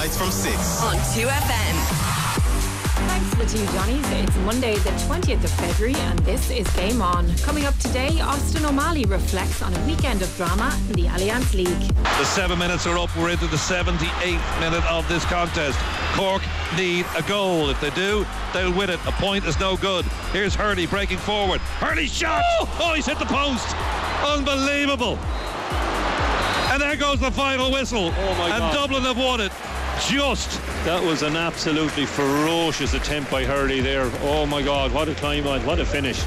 weeknights from 6 on 2FM. Thanks to the two Johnnies. It's Monday, the 20th of February, and this is Game On. Coming up today, Austin O'Malley reflects on a weekend of drama in the Allianz League. The seven minutes are up. We're into the 78th minute of this contest. Cork need a goal. If they do, they'll win it. A point is no good. Here's Hurley breaking forward. Hurley shot! Oh, he's hit the post. Unbelievable. And there goes the final whistle. Oh my and God. Dublin have won it. Just. That was an absolutely ferocious attempt by Hurley there. Oh my God, what a climb on, what a finish.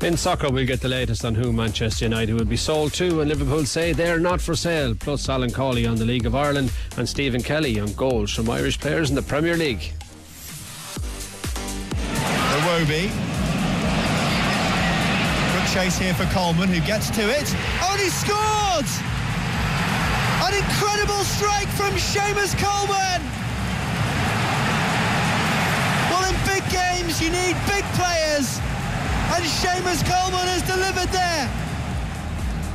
In soccer, we'll get the latest on who Manchester United will be sold to, and Liverpool say they're not for sale. Plus, Alan Cawley on the League of Ireland and Stephen Kelly on goals from Irish players in the Premier League. Iwobi. Good chase here for Coleman, who gets to it. Oh, and he scored! Incredible strike from Seamus Coleman! Well, in big games, you need big players, and Seamus Coleman has delivered there.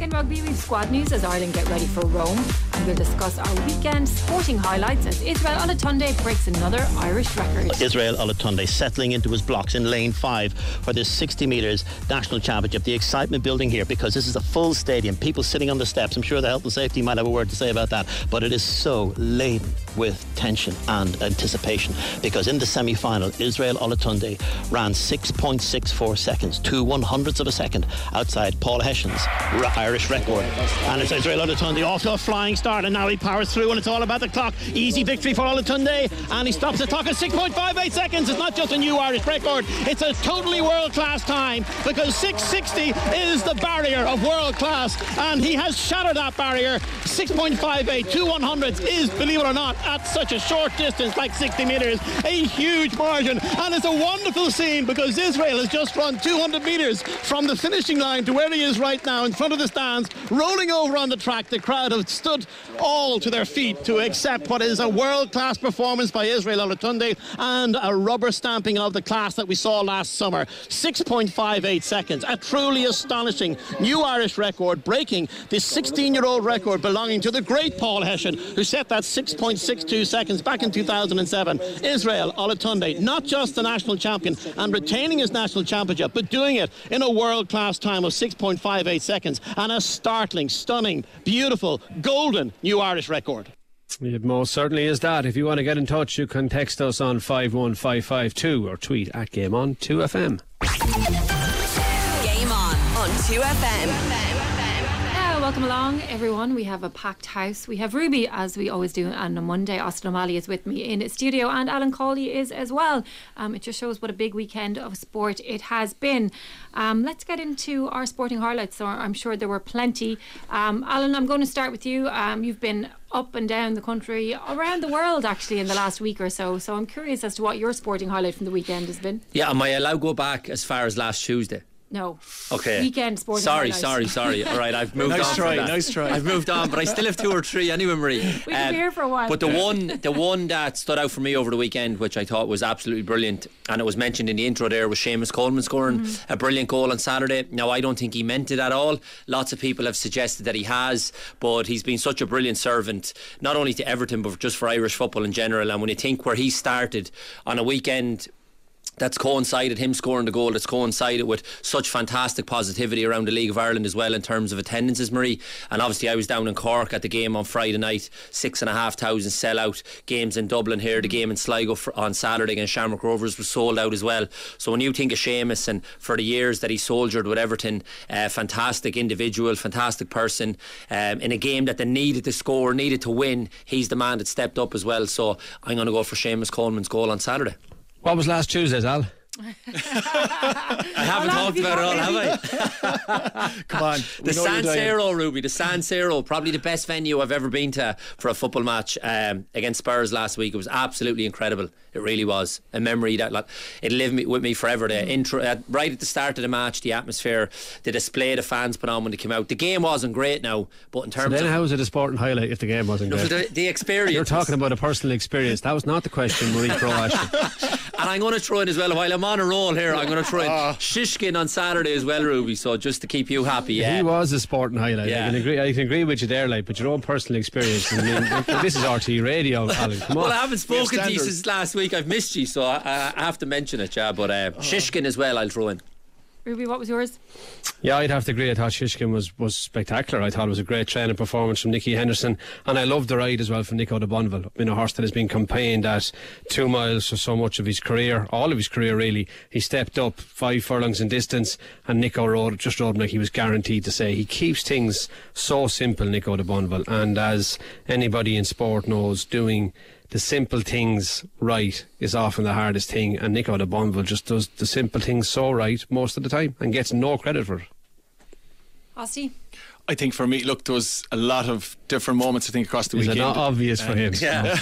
In rugby, we've squad news as Ireland get ready for Rome, we'll discuss our weekend sporting highlights as Israel Olatunde breaks another Irish record. Israel Olatunde settling into his blocks in lane five for this 60 metres national championship. The excitement building here because this is a full stadium, people sitting on the steps. I'm sure the health and safety might have a word to say about that, but it is so laden with tension and anticipation because in the semi final, Israel Olatunde ran 6.64 seconds, two one hundredths of a second outside Paul Hession's Irish record. And it's Israel Olatunde off to a flying start, and now he powers through, and it's all about the clock. Easy victory for Olatunde, and he stops the clock at 6.58 seconds. It's not just a new Irish record, it's a totally world class time because 660 is the barrier of world class, and he has shattered that barrier. 6.58, two one hundredths is, believe it or not, at such a short distance like 60 metres, a huge margin, and it's a wonderful scene because Israel has just run 200 metres from the finishing line to where he is right now in front of the stands, rolling over on the track. The crowd have stood all to their feet to accept what is a world class performance by Israel Olatunde and a rubber stamping of the class that we saw last summer. 6.58 seconds, a truly astonishing new Irish record, breaking the 16 year old record belonging to the great Paul Hession, who set that 6.62 seconds back in 2007. Israel Olatunde, not just the national champion and retaining his national championship, but doing it in a world class time of 6.58 seconds and a startling, stunning, beautiful, golden new Irish record. It most certainly is that. If you want to get in touch, you can text us on 51552 or tweet at Game On 2FM. Game on on 2FM. Yeah, welcome along, everyone. We have a packed house. We have Ruby, as we always do, and on Monday, Austin O'Malley is with me in studio, and Alan Cawley is as well. Um, it just shows what a big weekend of sport it has been. Um, let's get into our sporting highlights. So I'm sure there were plenty. Um, Alan, I'm going to start with you. Um, you've been up and down the country, around the world, actually, in the last week or so. So I'm curious as to what your sporting highlight from the weekend has been. Yeah, am I allowed to go back as far as last Tuesday? No. Okay. Weekend sports. Sorry, highlights. sorry, sorry. All right, I've moved Nice on. from try, that. nice try. I've moved on, but I still have two or three anyway, Marie. Um, We can be here for a while. But the one, the one that stood out for me over the weekend, which I thought was absolutely brilliant, and it was mentioned in the intro there, was Seamus Coleman scoring Mm-hmm. a brilliant goal on Saturday. Now I don't think he meant it at all. Lots of people have suggested that he has, but he's been such a brilliant servant, not only to Everton but just for Irish football in general. And when you think where he started on a weekend that's coincided him scoring the goal that's coincided with such fantastic positivity around the League of Ireland as well in terms of attendances Marie. And obviously I was down in Cork at the game on Friday night. Six and a half thousand sellout games in Dublin here the game in Sligo for, on Saturday against Shamrock Rovers was sold out as well. So when you think of Seamus and for the years that he soldiered with Everton uh, fantastic individual fantastic person um, in a game that they needed to score needed to win he's the man that stepped up as well. So I'm going to go for Seamus Coleman's goal on Saturday What was last Tuesday's, Al? I haven't How talked have about it all, got, have I? Come on. The San Siro, Ruby, the San Siro, probably the best venue I've ever been to for a football match um, against Spurs last week. It was absolutely incredible. It really was a memory that like, it'll live me, with me forever. The intro, uh, right at the start of the match, the atmosphere, the display the fans put on when they came out. The game wasn't great now, but in So terms then, of how was it a sporting highlight if the game wasn't No, great? the, the experience, You're talking about a personal experience. That was not the question Marie Crow. And I'm going to throw in as well, while I'm on a roll here. I'm going to throw in and Shishkin on Saturday as well, Ruby. So just to keep you happy, yeah. He was a sporting highlight. Yeah. I can agree. I can agree with you there, like, but your own personal experience. I mean, this is RTÉ Radio, Alan. Come on. Well, I haven't spoken to you since last week. I've missed you, so I, I have to mention it, yeah. But uh, Shishkin as well, I'll throw in. Ruby, what was yours? Yeah, I'd have to agree. I thought Shishkin was, was spectacular. I thought it was a great training performance from Nicky Henderson. And I loved the ride as well from Nico de Boinville. Been a horse that has been campaigned at two miles for so much of his career, all of his career really. He stepped up five furlongs in distance and Nico rode, just rode him like he was guaranteed to say. He keeps things so simple, Nico de Boinville. And as anybody in sport knows, doing the simple things right is often the hardest thing, and Nico de Boinville just does the simple things so right most of the time and gets no credit for it. Austin? I think for me, look, there was a lot of different moments. I think across the Is it weekend. not obvious for him? Yeah.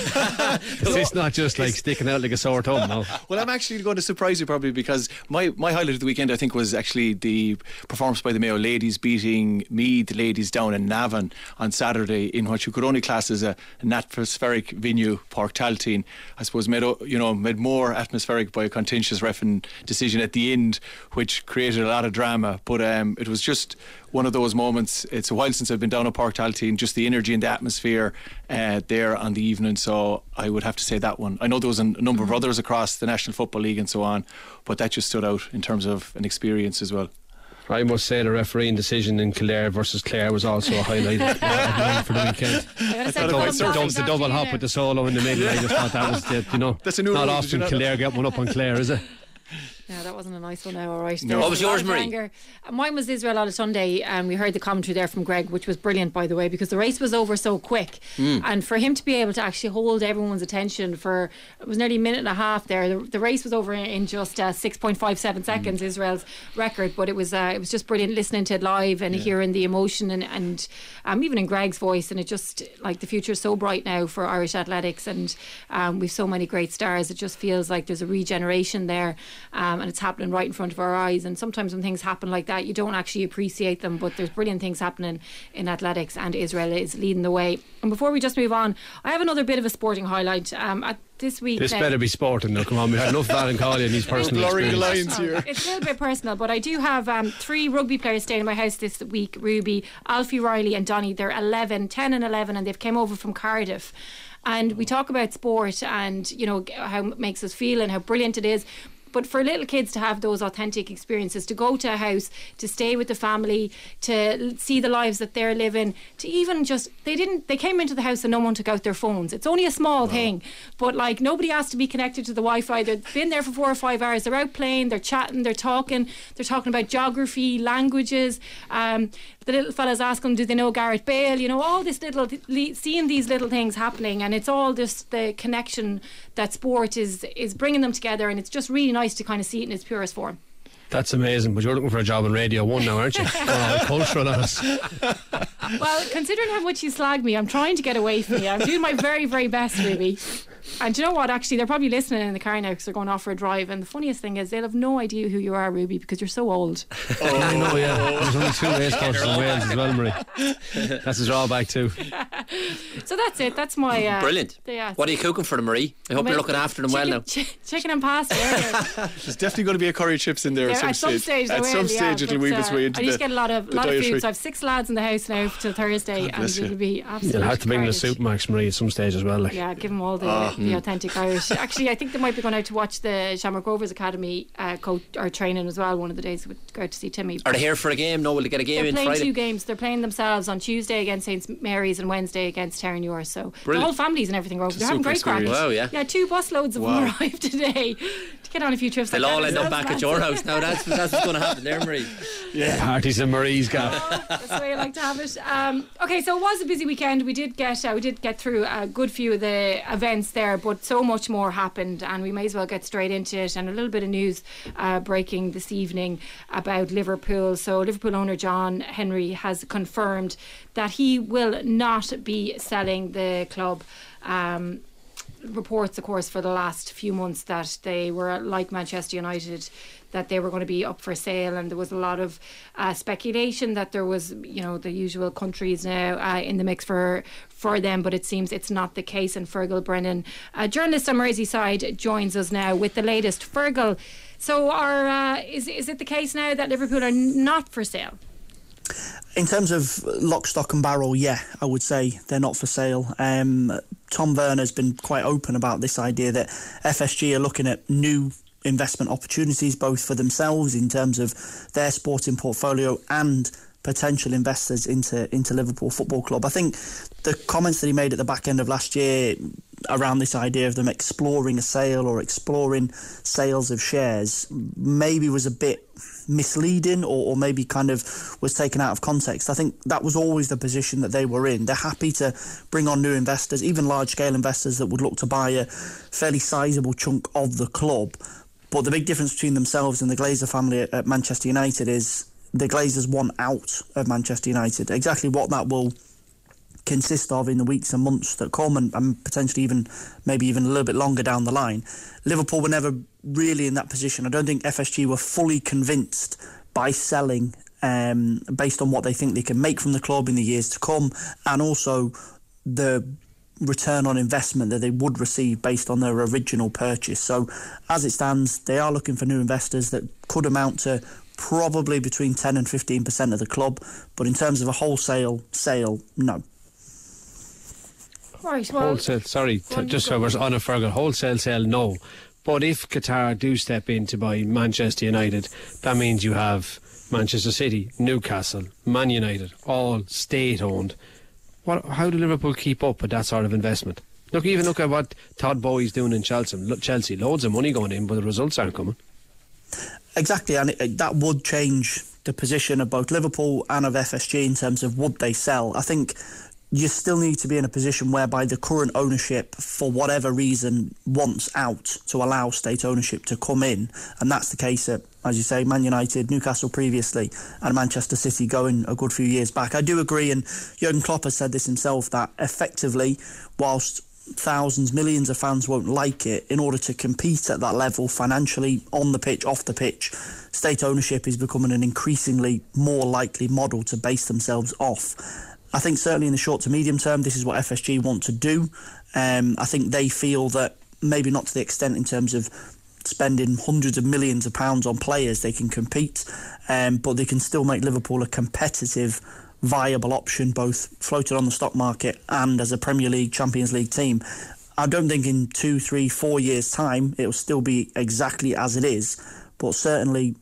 It's not just like sticking out like a sore thumb, no. Well, I'm actually going to surprise you probably because my, my highlight of the weekend, I think, was actually the performance by the Mayo ladies beating Meath ladies down in Navan on Saturday in what you could only class as a, an atmospheric venue, Páirc Tailteann. I suppose made you know made more atmospheric by a contentious referee decision at the end, which created a lot of drama. But um, it was just one of those moments. It's a while since I've been down at Páirc Tailteann. Just the energy and the atmosphere uh, there on the evening. So I would have to say that one. I know there was a number of others across the National Football League and so on, but that just stood out in terms of an experience as well. I must say the refereeing decision in Kildare versus Clare was also a highlight uh, for the weekend. I gotta say, Double, Colin Dobbs double, the double hop with the solo in the middle. I just thought that was the, you know, That's a new not rule, did you often? Kildare get one up on Clare, is it? Yeah, wasn't a nice one now, all right. No. What was yours, Marie? anger. Uh, Mine was Israel on a Sunday, and we heard the commentary there from Greg, which was brilliant, by the way, because the race was over so quick. Hmm. And for him to be able to actually hold everyone's attention for, it was nearly a minute and a half there. The, the race was over in, in just uh, 6.57 Hmm. seconds, Israel's record, but it was uh, it was just brilliant listening to it live and hearing the emotion and, and um, even in Greg's voice. And it just, like, the future is so bright now for Irish athletics, and um, we've so many great stars. It just feels like there's a regeneration there, um, and it's happening right in front of our eyes. And sometimes when things happen like that, you don't actually appreciate them, but there's brilliant things happening in athletics, and Israel is leading the way. And before we just move on, I have another bit of a sporting highlight. Um, at this week, This now- better be sporting now. Come on, we had enough of Alan Cawley and his personal blurring the experience. lines here. it's a little bit personal, but I do have um, three rugby players staying in my house this week Ruby, Alfie Riley, and Donny. They're 11, 10 and 11, and they've came over from Cardiff. And we talk about sport and, you know, how it makes us feel and how brilliant it is. But for little kids to have those authentic experiences, to go to a house, to stay with the family, to see the lives that they're living, to even just they didn't they came into the house and no one took out their phones. It's only a small thing, but like nobody has to be connected to the Wi-Fi. They've been there for four or five hours. They're out playing, they're chatting, they're talking, they're talking about geography, languages. Um, the little fellas ask them, do they know Gareth Bale? You know, all this little le- seeing these little things happening, and it's all just the connection that sport is is bringing them together, and it's just really nice to kind of see it in its purest form. That's amazing, but you're looking for a job in Radio 1 now, aren't you? oh, cultural on us. Well, considering how much you slag me, I'm trying to get away from you. I'm doing my very, very best, Ruby. And do you know what? Actually, they're probably listening in the car now because they're going off for a drive. And the funniest thing is, they'll have no idea who you are, Ruby, because you're so old. Oh. I know, yeah. There's only two race courses in Wales as well, Marie. That's a drawback too. So that's it. That's my. Uh, Brilliant. Yeah. What are you cooking for them, Marie? I hope My- you're looking after them well now. chi- chicken and pasta. There's definitely going to be a curry chips in there Yeah, at some at some stage. stage, there at will, some yeah, stage, it'll but, weave uh, its way into I just the, get a lot of the lot of dietary. food. So I have six lads in the house now till Thursday, God bless and you. it'll be absolutely. You'll have to bring the carnage. Supermac's, Marie, at some stage as well. Like. Yeah, give them all the, Ah. the authentic Irish. Actually, I think they might be going out to watch the Shamrock Rovers Academy uh, coach or training as well. One of the days we go out to see Timmy. Are they here for a game? No, will they get a game They're in playing Friday? two games. They're playing themselves on Tuesday against St Mary's and Wednesday against Terenure. So the Brilliant. whole families and everything are over. A They're having great crack. experience. Wow, yeah. Yeah, two bus loads of Wow. them arrived today to get on a few trips. They'll like all end up back at your house now. That's that's what's going to happen there, Marie. Parties in Marie's gap. That's the way I like to have it. Um, okay, so it was a busy weekend. We did get uh, we did get through a good few of the events there, but so much more happened, and we may as well get straight into it. And a little bit of news uh, breaking this evening about Liverpool. So Liverpool owner John Henry has confirmed that he will not be selling the club. Um, reports, of course, for the last few months that they were like Manchester United, that they were going to be up for sale, and there was a lot of uh, speculation that there was, you know, the usual countries now uh, in the mix for for them, but it seems it's not the case. And Fergal Brennan, a journalist on Merseyside, joins us now with the latest. Fergal, so are uh, is is it the case now that Liverpool are not for sale? In terms of lock, stock, and barrel, yeah, I would say they're not for sale. Um, Tom Werner's been quite open about this idea that FSG are looking at new investment opportunities, both for themselves in terms of their sporting portfolio and potential investors into into Liverpool Football Club. I think the comments that he made at the back end of last year around this idea of them exploring a sale or exploring sales of shares maybe was a bit misleading or, or, maybe kind of was taken out of context. I think that was always the position that they were in. They're happy to bring on new investors, even large scale investors that would look to buy a fairly sizable chunk of the club. But the big difference between themselves and the Glazer family at, at Manchester United is the Glazers want out of Manchester United. Exactly what that will consist of in the weeks and months that come and, and, potentially even maybe even a little bit longer down the line. Liverpool were never really in that position. I don't think FSG were fully convinced by selling um, based on what they think they can make from the club in the years to come and also the return on investment that they would receive based on their original purchase. So as it stands, they are looking for new investors that could amount to probably between 10 and 15% of the club, but in terms of a wholesale sale, no. Right, well, wholesale. Sorry, t- just so we're on a Fergal. Wholesale sale, no. But if Qatar do step in to buy Manchester United, that means you have Manchester City, Newcastle, Man United, all state-owned. What? How do Liverpool keep up with that sort of investment? Look, even look at what Todd Boehly's doing in Chelsea. Chelsea, loads of money going in, but the results aren't coming. Exactly, and it, that would change the position of both Liverpool and of FSG in terms of would they sell. I think you still need to be in a position whereby the current ownership, for whatever reason, wants out to allow state ownership to come in. And that's the case at, as you say, Man United, Newcastle previously, and Manchester City going a good few years back. I do agree, and Jurgen Klopp has said this himself, that effectively, whilst thousands, millions of fans won't like it, in order to compete at that level financially, on the pitch, off the pitch, state ownership is becoming an increasingly more likely model to base themselves off. I think certainly in the short to medium term, this is what FSG want to do. Um, I think they feel that maybe not to the extent in terms of spending hundreds of millions of pounds on players, they can compete, um, but they can still make Liverpool a competitive, viable option, both floated on the stock market and as a Premier League, Champions League team. I don't think in two, three, four years' time it'll still be exactly as it is, but certainly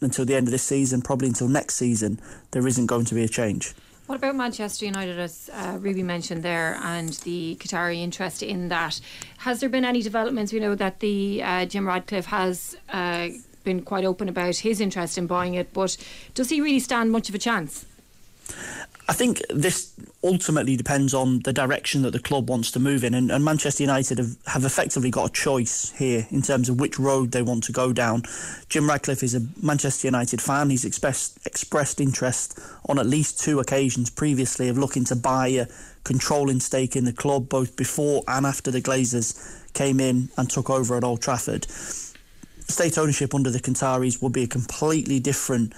until the end of this season, probably until next season, there isn't going to be a change. What about Manchester United, as uh, Ruby mentioned there, and the Qatari interest in that? Has there been any developments? We know that the uh, Jim Ratcliffe has uh, been quite open about his interest in buying it, but does he really stand much of a chance? I think this ultimately depends on the direction that the club wants to move in, and, and, Manchester United have, have effectively got a choice here in terms of which road they want to go down. Jim Ratcliffe is a Manchester United fan. He's expressed expressed interest on at least two occasions previously of looking to buy a controlling stake in the club, both before and after the Glazers came in and took over at Old Trafford. State ownership under the Qataris would be a completely different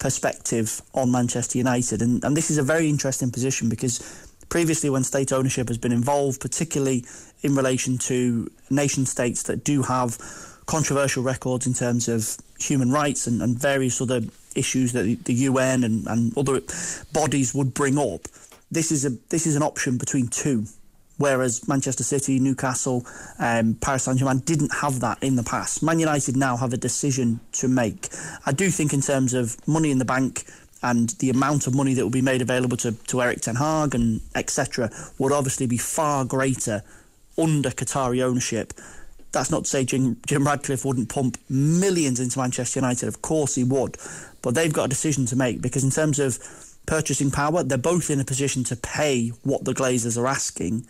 perspective on Manchester United. And, and this is a very interesting position because previously, when state ownership has been involved, particularly in relation to nation states that do have controversial records in terms of human rights and, and various other issues that the, UN and, and other bodies would bring up, this is a this is an option between two whereas Manchester City, Newcastle, um, Paris Saint Germain didn't have that in the past. Man United now have a decision to make. I do think, in terms of money in the bank, and the amount of money that will be made available to, to Erik Ten Hag and etc. would obviously be far greater under Qatari ownership. That's not to say Jim, Jim Ratcliffe wouldn't pump millions into Manchester United. Of course he would. But they've got a decision to make because, in terms of purchasing power. They're both in a position to pay what the Glazers are asking.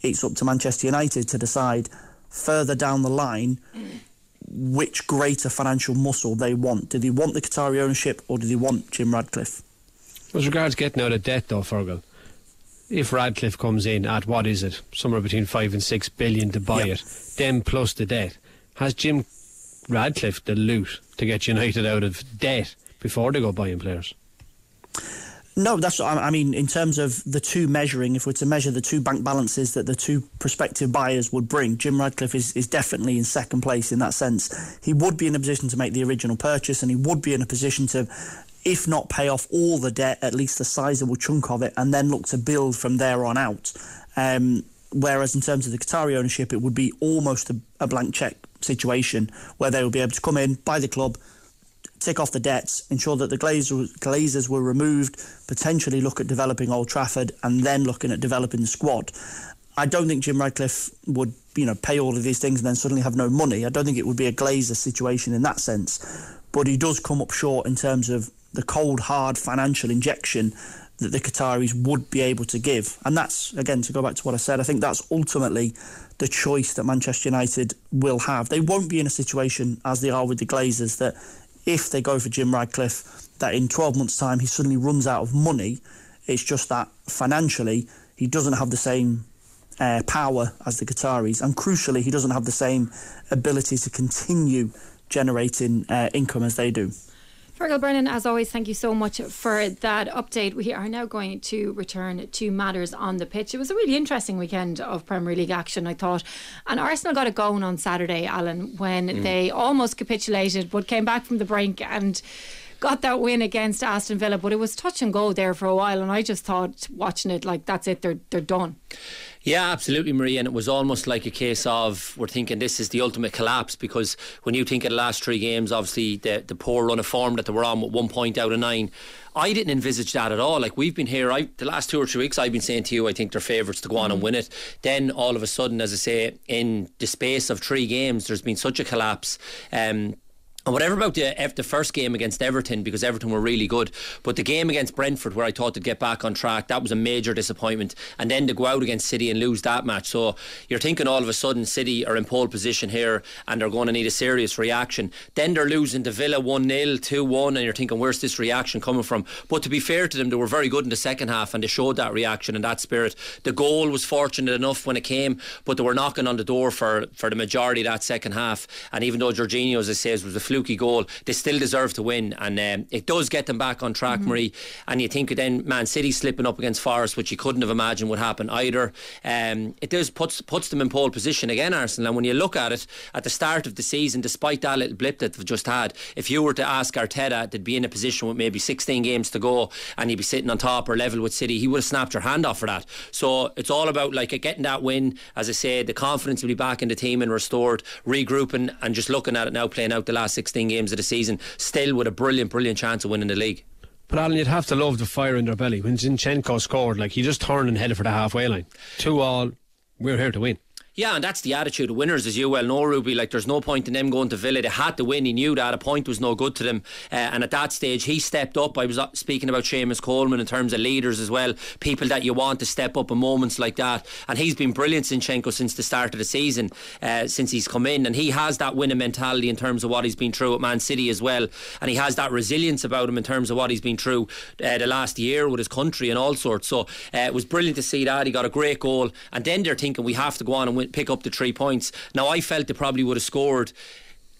It's up to Manchester United to decide further down the line which greater financial muscle they want. Do they want the Qatari ownership or do they want Jim Ratcliffe? As regards getting out of debt, though, Fergal, if Ratcliffe comes in at what is it, somewhere between five and six billion to buy Yep. it, then plus the debt, has Jim Ratcliffe the loot to get United out of debt before they go buying players? No, that's I mean. In terms of the two measuring, if we're to measure the two bank balances that the two prospective buyers would bring, Jim Ratcliffe is, is definitely in second place in that sense. He would be in a position to make the original purchase, and he would be in a position to, if not pay off all the debt, at least a sizable chunk of it, and then look to build from there on out. Um, whereas in terms of the Qatari ownership, it would be almost a, a blank check situation where they would be able to come in, buy the club, tick off the debts, ensure that the Glazer, Glazers were removed, potentially look at developing Old Trafford, and then looking at developing the squad. I don't think Jim Ratcliffe would, you know, pay all of these things and then suddenly have no money. I don't think it would be a Glazer situation in that sense. But he does come up short in terms of the cold, hard financial injection that the Qataris would be able to give. And that's, again, to go back to what I said, I think that's ultimately the choice that Manchester United will have. They won't be in a situation, as they are with the Glazers, that if they go for Jim Ratcliffe, that in 12 months' time he suddenly runs out of money. It's just that financially he doesn't have the same uh, power as the Qataris, and crucially, he doesn't have the same ability to continue generating uh, income as they do. Fergal Brennan, as always, thank you so much for that update. We are now going to return to matters on the pitch. It was a really interesting weekend of Premier League action, I thought. And Arsenal got it going on Saturday, Alan, when mm. they almost capitulated but came back from the brink and got that win against Aston Villa. But it was touch and go there for a while. And I just thought, watching it, like, that's it, they're, they're done. Yeah, absolutely, Marie. And it was almost like a case of we're thinking this is the ultimate collapse because when you think of the last three games, obviously the, the poor run of form that they were on with one point out of nine. I didn't envisage that at all. Like we've been here, I the last two or three weeks, I've been saying to you, I think they're favourites to go on and win it. Then all of a sudden, as I say, in the space of three games, there's been such a collapse. Um, and whatever about the, the first game against Everton, because Everton were really good, but the game against Brentford, where I thought they'd get back on track, that was a major disappointment. And then to go out against City and lose that match. So you're thinking all of a sudden City are in pole position here and they're going to need a serious reaction. Then they're losing to Villa 1 0, 2 1, and you're thinking, where's this reaction coming from? But to be fair to them, they were very good in the second half and they showed that reaction and that spirit. The goal was fortunate enough when it came, but they were knocking on the door for, for the majority of that second half. And even though Jorginho, as I says, was a fluky goal, they still deserve to win. And um, it does get them back on track, Marie. And you think of then Man City slipping up against Forest, which you couldn't have imagined would happen either. Um, it does puts puts them in pole position again, Arsenal. And when you look at it at the start of the season, despite that little blip that they've just had, if you were to ask Arteta, they'd be in a position with maybe 16 games to go, and he'd be sitting on top or level with City. He would have snapped your hand off for that. So it's all about like getting that win. As I said, the confidence will be back in the team and restored, regrouping, and just looking at it now, playing out the last 16 games of the season, still with a brilliant, brilliant chance of winning the league. But Alan, you'd have to love the fire in their belly. When Zinchenko scored, like he just turned and headed for the halfway line. Two all, we're here to win. Yeah, and that's the attitude of winners, as you well know, Ruby. Like, there's no point in them going to Villa. They had to win. He knew that. A point was no good to them. Uh, and at that stage, he stepped up. I was uh, speaking about Seamus Coleman in terms of leaders as well. People that you want to step up in moments like that. And he's been brilliant, Zinchenko, since the start of the season, uh, since he's come in. And he has that winning mentality in terms of what he's been through at Man City as well. And he has that resilience about him in terms of what he's been through uh, the last year with his country and all sorts. So uh, it was brilliant to see that. He got a great goal. And then they're thinking we have to go on and win, pick up the three points. Now, I felt they probably would have scored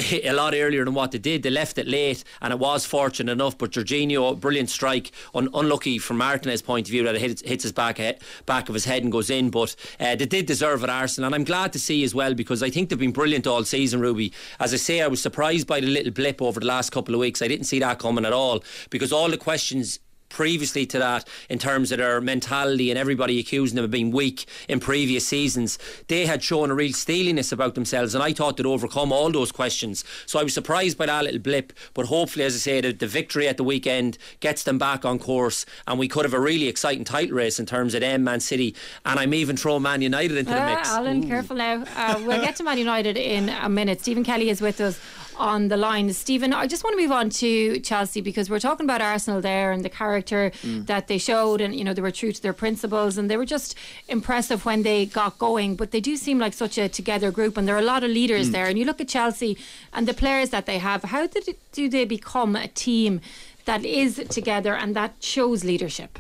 a lot earlier than what they did. They left it late, and it was fortunate enough. But Jorginho, brilliant strike, un- unlucky from Martinez's point of view that it hits, hits his back he- back of his head and goes in. But uh, they did deserve it, Arsenal, and I'm glad to see as well because I think they've been brilliant all season. Ruby, as I say, I was surprised by the little blip over the last couple of weeks. I didn't see that coming at all because all the questions previously to that in terms of their mentality and everybody accusing them of being weak in previous seasons they had shown a real steeliness about themselves and I thought they'd overcome all those questions so I was surprised by that little blip but hopefully as I say the, the victory at the weekend gets them back on course and we could have a really exciting title race in terms of them Man City and I'm even throwing Man United into the Ah, mix Alan, careful now. Uh, we'll get to Man United in a minute. Stephen Kelly is with us on the line. Stephen, I just want to move on to Chelsea because we're talking about Arsenal there and the character mm. that they showed, and you know they were true to their principles, and they were just impressive when they got going. But they do seem like such a together group, and there are a lot of leaders mm. there. And you look at Chelsea and the players that they have. How did do they become a team that is together and that shows leadership?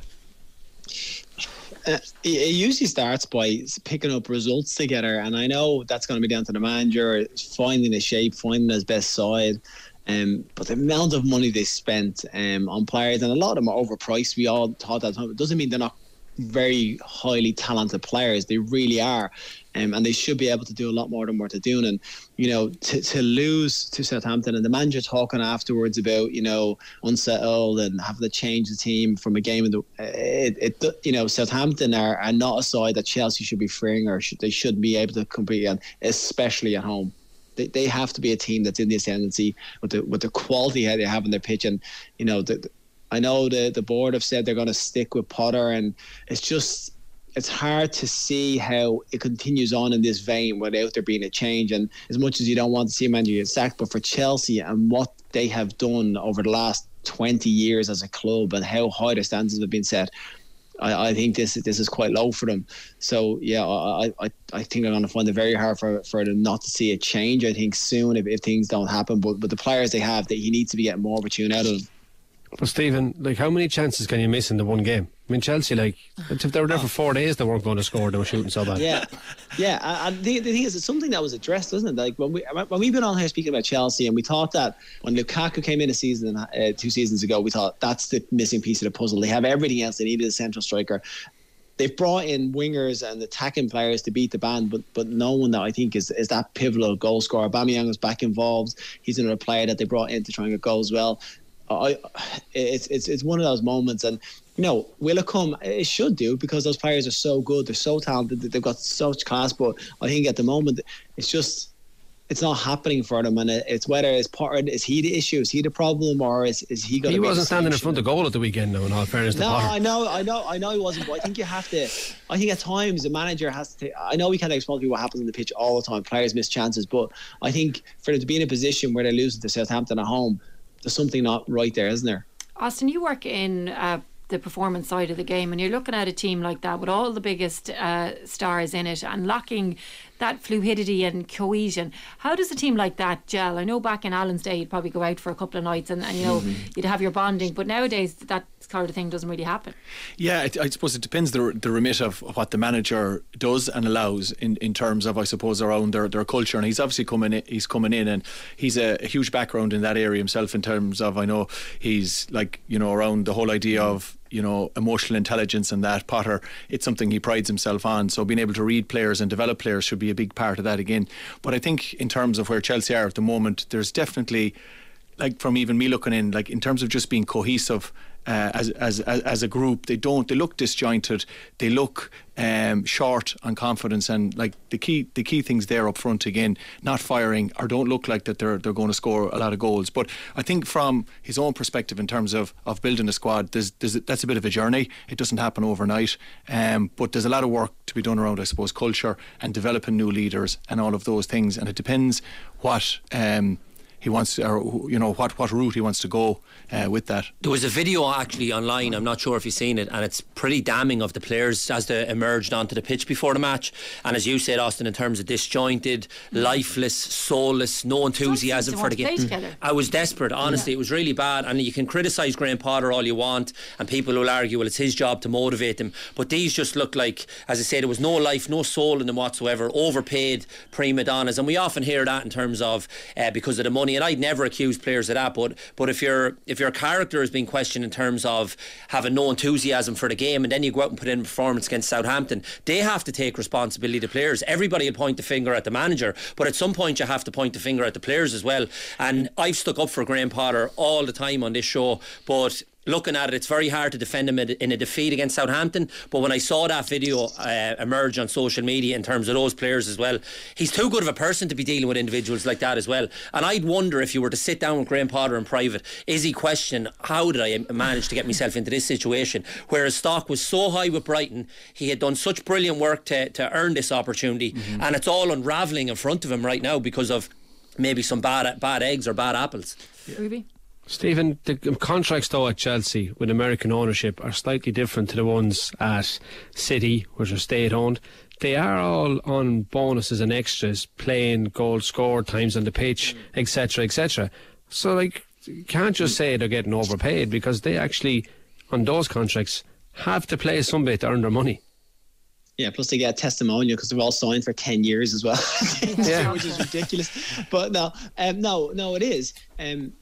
Uh, it usually starts by picking up results together, and I know that's going to be down to the manager finding a shape, finding his best side. Um, but the amount of money they spent um, on players, and a lot of them are overpriced. We all thought that it doesn't mean they're not very highly talented players. They really are, um, and they should be able to do a lot more than what they're doing. And you know, to, to lose to Southampton and the manager talking afterwards about you know unsettled and having to change the team from a game. In the, it, it you know Southampton are, are not a side that Chelsea should be freeing or should, they should be able to compete on, especially at home. They, they have to be a team that's in the ascendancy with the with the quality they have in their pitch and you know the, I know the the board have said they're going to stick with Potter, and it's just it's hard to see how it continues on in this vein without there being a change. And as much as you don't want to see a manager get sacked, but for Chelsea and what they have done over the last 20 years as a club and how high their standards have been set. I, I think this this is quite low for them. So yeah, I I, I think I'm going to find it very hard for, for them not to see a change. I think soon if, if things don't happen, but but the players they have, that he needs to be getting more opportunity out of. them. But Stephen, like, how many chances can you miss in the one game? I mean, Chelsea, like, if they were there for four days, they weren't going to score. They were shooting so bad. Yeah, yeah. And the, the thing is, it's something that was addressed, isn't it? Like when we when we've been on here speaking about Chelsea, and we thought that when Lukaku came in a season, uh, two seasons ago, we thought that's the missing piece of the puzzle. They have everything else. They needed a central striker. They've brought in wingers and attacking players to beat the band, but but no one that I think is is that pivotal goal scorer. Aubameyang is back involved. He's another player that they brought in to try and get goals. Well, I, it's it's it's one of those moments, and you know, will it come? It should do because those players are so good. They're so talented. They've got such class. But I think at the moment, it's just it's not happening for them, and it, it's whether it's part is he the issue, is he the problem, or is is he going? He wasn't standing in front of goal at the weekend, though, in all fairness No, Potter. I know, I know, I know he wasn't. But I think you have to. I think at times the manager has to. I know we can't explain to people what happens on the pitch all the time. Players miss chances, but I think for them to be in a position where they're losing to Southampton at home, there's something not right there, isn't there? Austin, you work in uh, the performance side of the game, and you're looking at a team like that with all the biggest uh, stars in it and lacking that fluidity and cohesion. How does a team like that gel? I know back in Alan's day, you'd probably go out for a couple of nights and, and you know Mhm. you'd have your bonding, but nowadays that kind of thing doesn't really happen. Yeah, I, I suppose it depends the, the remit of what the manager does and allows in, in terms of I suppose around their, their culture. And he's obviously coming in, he's coming in and he's a, a huge background in that area himself in terms of I know he's like you know around the whole idea of you know emotional intelligence and that Potter. It's something he prides himself on. So being able to read players and develop players should be a big part of that again. But I think in terms of where Chelsea are at the moment, there's definitely like from even me looking in, like in terms of just being cohesive uh, as, as as a group, they don't. They look disjointed. They look um, short on confidence, and like the key the key things there up front again, not firing or don't look like that they're they're going to score a lot of goals. But I think from his own perspective, in terms of, of building a squad, there's, there's that's a bit of a journey. It doesn't happen overnight, um, but there's a lot of work to be done around, I suppose, culture and developing new leaders and all of those things. And it depends what. Um, he wants, or you know, what what route he wants to go uh, with that. There was a video actually online, I'm not sure if you've seen it, and it's pretty damning of the players as they emerged onto the pitch before the match. And as you said, Austin, in terms of disjointed, lifeless, soulless, no enthusiasm for the game. together. I was desperate, honestly. It was really bad. And you can criticise Graham Potter all you want, and people will argue, well, it's his job to motivate them. But these just look like, as I said, there was no life, no soul in them whatsoever, overpaid prima donnas. And we often hear that in terms of uh, because of the money. And I'd never accuse players of that. But but if your if your character is being questioned in terms of having no enthusiasm for the game, and then you go out and put in a performance against Southampton, they have to take responsibility. The players, everybody will point the finger at the manager, but at some point you have to point the finger at the players as well. And I've stuck up for Graham Potter all the time on this show, but looking at it, it's very hard to defend him in a defeat against Southampton. But when I saw that video uh, emerge on social media in terms of those players as well, he's too good of a person to be dealing with individuals like that as well. And I'd wonder if you were to sit down with Graham Potter in private, is he question how did I manage to get myself into this situation? Where his stock was so high with Brighton, he had done such brilliant work to, to earn this opportunity, and it's all unravelling in front of him right now because of maybe some bad bad eggs or bad apples. Ruby? Stephen, the contracts though at Chelsea with American ownership are slightly different to the ones at City, which are state owned. They are all on bonuses and extras, playing goal scored, times on the pitch, etc., etc. So, like, you can't just say they're getting overpaid because they actually, on those contracts, have to play some bit to earn their money. Yeah, plus they get a testimonial because they're all signed for ten years as well, Yeah. which is ridiculous. But no, um, no, no, it is. Um,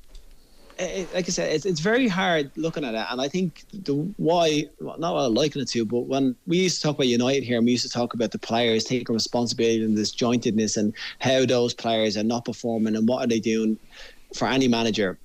it, like I said, it's, it's very hard looking at it, and I think the why well, not what I liken it to, but when we used to talk about United here, and we used to talk about the players taking responsibility and this jointedness and how those players are not performing and what are they doing for any manager,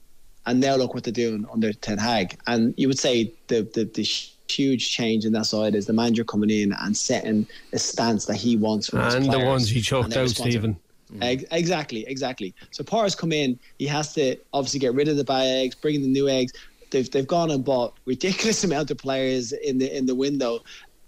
and now look what they're doing under Ten Hag, and you would say the the, the huge change in that side is the manager coming in and setting a stance that he wants And the ones he choked out, responsible. Mm. Ex- Exactly, exactly. So Parr's come in. He has to obviously get rid of the bad eggs, bring in the new eggs. They've they've gone and bought ridiculous amount of players in the in the window,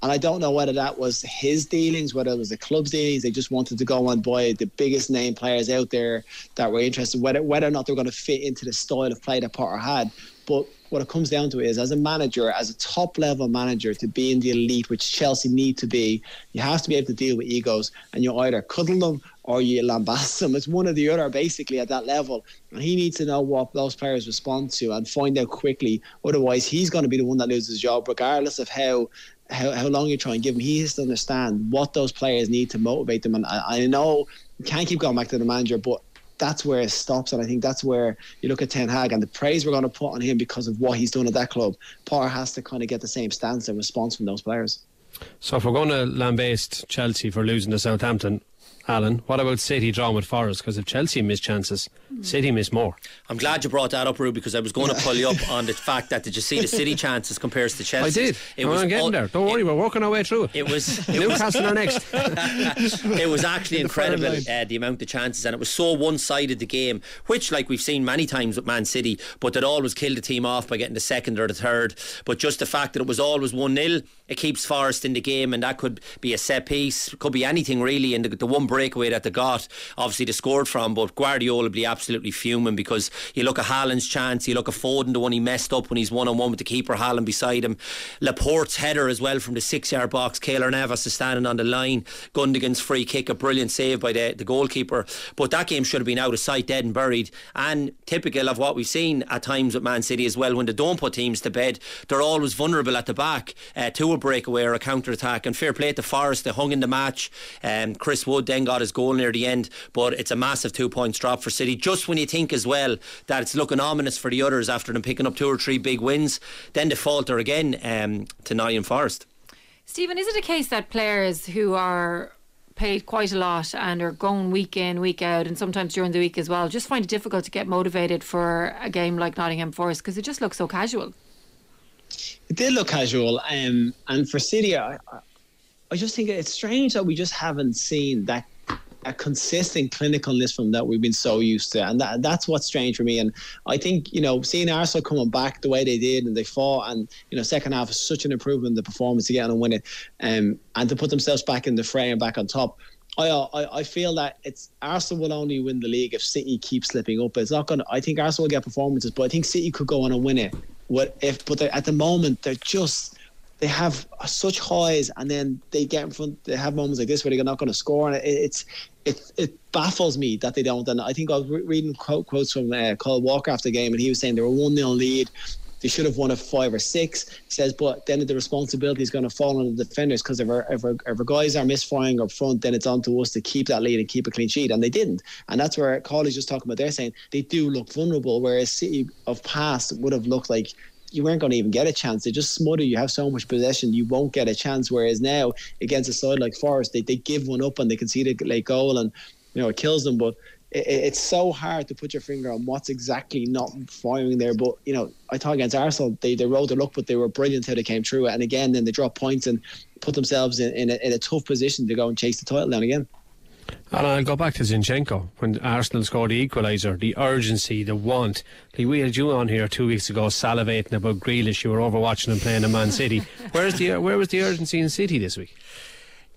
and I don't know whether that was his dealings, whether it was the club's dealings. They just wanted to go and buy the biggest name players out there that were interested. Whether whether or not they're going to fit into the style of play that Potter had, but what it comes down to is as a manager, as a top level manager, to be in the elite, which Chelsea need to be, you have to be able to deal with egos, and you either cuddle them or you lambast them. It's one or the other, basically, at that level. And he needs to know what those players respond to and find out quickly. Otherwise, he's going to be the one that loses his job, regardless of how. How, how long you try and give him, he has to understand what those players need to motivate them. And I, I know you can't keep going back to the manager, but that's where it stops. And I think that's where you look at Ten Hag and the praise we're going to put on him because of what he's done at that club. Potter has to kind of get the same stance and response from those players. So if we're going to lambaste Chelsea for losing to Southampton, Alan, what about City drawing with Forest? Because if Chelsea miss chances, City miss more. I'm glad you brought that up, Rue, because I was going to pull you up on the fact that did you see the City chances compares to Chelsea? I did. It We're was getting un- there. Don't worry, we're working our way through it. It was it Newcastle are next. it was actually front incredible uh, the amount of chances, and it was so one-sided the game, which like we've seen many times with Man City, but they'd always kill the team off by getting the second or the third. But just the fact that it was always one 0 it keeps Forest in the game, and that could be a set piece, could be anything really. And the, the one breakaway that they got, obviously they scored from, but Guardiola will be absolutely fuming because you look at Haaland's chance, you look at Foden, the one he messed up when he's one on one with the keeper, Haaland beside him, Laporte's header as well from the six-yard box. Keylor Navas is standing on the line. Gundogan's free kick, a brilliant save by the, the goalkeeper. But that game should have been out of sight, dead and buried. And typical of what we've seen at times with Man City as well, when they don't put teams to bed, they're always vulnerable at the back uh, to a breakaway or a counter attack. And fair play to Forest, they hung in the match. Um, Chris Wood then got his goal near the end, but it's a massive two points drop for City. Just when you think as well that it's looking ominous for the others after them picking up two or three big wins, then they falter again um, to Nottingham Forest. Stephen, is it a case that players who are paid quite a lot and are going week in, week out, and sometimes during the week as well, just find it difficult to get motivated for a game like Nottingham Forest because it just looks so casual? It did look casual, um, and for City, I, I- I just think it's strange that we just haven't seen that a consistent clinicalness from that we've been so used to, and that, that's what's strange for me. And I think you know seeing Arsenal coming back the way they did, and they fought, and you know second half is such an improvement in the performance to get on and win it, um, and to put themselves back in the fray and back on top. I, I I feel that it's Arsenal will only win the league if City keep slipping up. It's not going. to I think Arsenal will get performances, but I think City could go on and win it. What if? But at the moment, they're just they have such highs, and then they get in front. They have moments like this where they're not going to score, and it, it's it it baffles me that they don't. And I think I was re- reading quote, quotes from uh, Kyle Walker after the game, and he was saying they were one 0 lead. They should have won a five or six. He says, but then the responsibility is going to fall on the defenders because if our, if, our, if our guys are misfiring up front, then it's on to us to keep that lead and keep a clean sheet. And they didn't. And that's where Cawley's just talking about. They're saying they do look vulnerable, whereas City of past would have looked like you weren't going to even get a chance. They just smother you. Have so much possession, you won't get a chance. Whereas now, against a side like Forest, they, they give one up and they concede a late goal, and you know it kills them. But it, it- it's so hard to put your finger on what's exactly not firing there. But you know, I thought against Arsenal, they they rode the luck, but they were brilliant how they came through it. And again, then they dropped points and put themselves in, in, a, in a tough position to go and chase the title down again. And I'll go back to Zinchenko when Arsenal scored the equaliser, the urgency, the want. Like we had you on here two weeks ago salivating about Grealish. You were overwatching him playing in Man City. Where's the where was the urgency in City this week?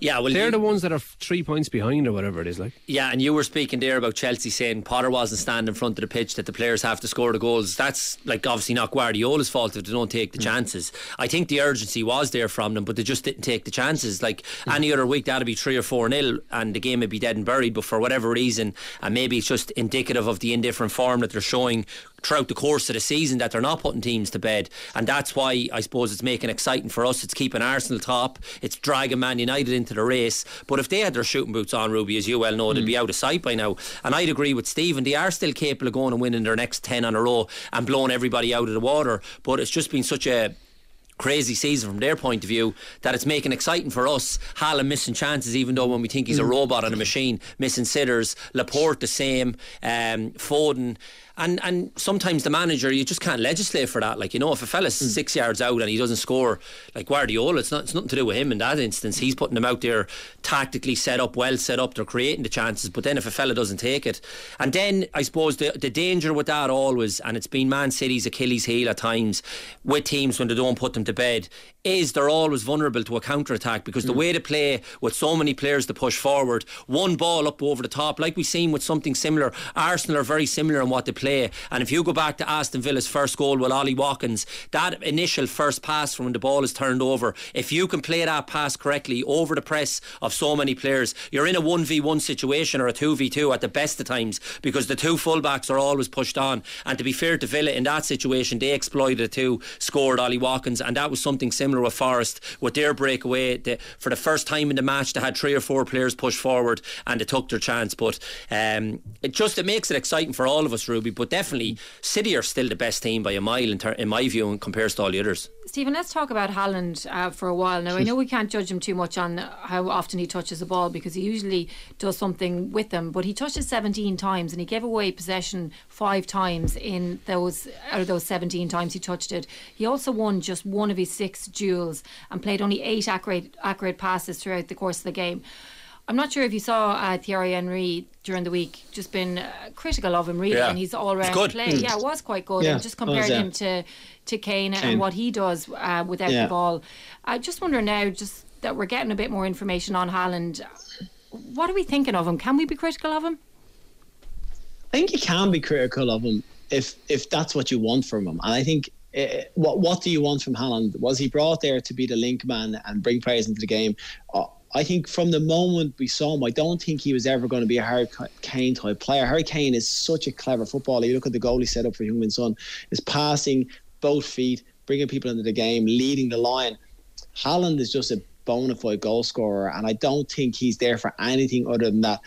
Yeah, well, they're you- the ones that are three points behind or whatever it is. Like, Yeah, and you were speaking there about Chelsea saying Potter wasn't standing in front of the pitch, that the players have to score the goals. That's like obviously not Guardiola's fault if they don't take the hmm. chances. I think the urgency was there from them, but they just didn't take the chances. Like hmm. any other week, that'd be three or four nil, and the game would be dead and buried. But for whatever reason, and maybe it's just indicative of the indifferent form that they're showing throughout the course of the season that they're not putting teams to bed and that's why I suppose it's making it exciting for us it's keeping Arsenal top it's dragging Man United into the race but if they had their shooting boots on Ruby as you well know they'd be out of sight by now and I'd agree with Stephen they are still capable of going and winning their next 10 on a row and blowing everybody out of the water but it's just been such a crazy season from their point of view that it's making exciting for us. Haaland missing chances, even though when we think he's a robot on a machine, missing sitters. Laporte the same. Um, Foden. And and sometimes the manager you just can't legislate for that. Like you know, if a fella's hmm. six yards out and he doesn't score, like Guardiola, it's not it's nothing to do with him in that instance. He's putting them out there tactically set up, well set up. They're creating the chances. But then if a fella doesn't take it, and then I suppose the the danger with that always, and it's been Man City's Achilles heel at times with teams when they don't put them to bed, is they're always vulnerable to a counter attack because the hmm. way they play with so many players to push forward, one ball up over the top, like we've seen with something similar. Arsenal are very similar in what they play. And if you go back to Aston Villa's first goal with Ollie Watkins, that initial first pass from when the ball is turned over, if you can play that pass correctly over the press of so many players, you're in a 1v1 situation or a 2v2 at the best of times because the two fullbacks are always pushed on. And to be fair to Villa in that situation, they exploited it too, scored Ollie Watkins, and that was something similar with Forest with their breakaway. They, for the first time in the match, they had three or four players push forward and they took their chance. But um, it just it makes it exciting for all of us, Ruby. But definitely, City are still the best team by a mile in, ter- in my view, and compares to all the others. Stephen, let's talk about Haaland uh, for a while. Now, I know we can't judge him too much on how often he touches the ball because he usually does something with them, but he touched it 17 times and he gave away possession five times in those out of those 17 times he touched it. He also won just one of his six duels and played only eight accurate, accurate passes throughout the course of the game. I'm not sure if you saw uh, Thierry Henry during the week, just been uh, critical of him really, Yeah. and he's all round good. play. Mm. Yeah, it was quite good, Yeah, and just it was, comparing him to to Kane, and what he does uh, without Yeah. the ball. I just wonder now, just that we're getting a bit more information on Haaland. What are we thinking of him? Can we be critical of him? I think you can be critical of him if if that's what you want from him. And I think uh, what what do you want from Haaland? Was he brought there to be the link man and bring players into the game? Uh, I think from the moment we saw him, I don't think he was ever going to be a Harry Kane type player. Harry Kane is such a clever footballer. You look at the goal he set up for Heung-min Son, is passing both feet, bringing people into the game, leading the line. Haaland is just a bona fide goal scorer, and I don't think he's there for anything other than that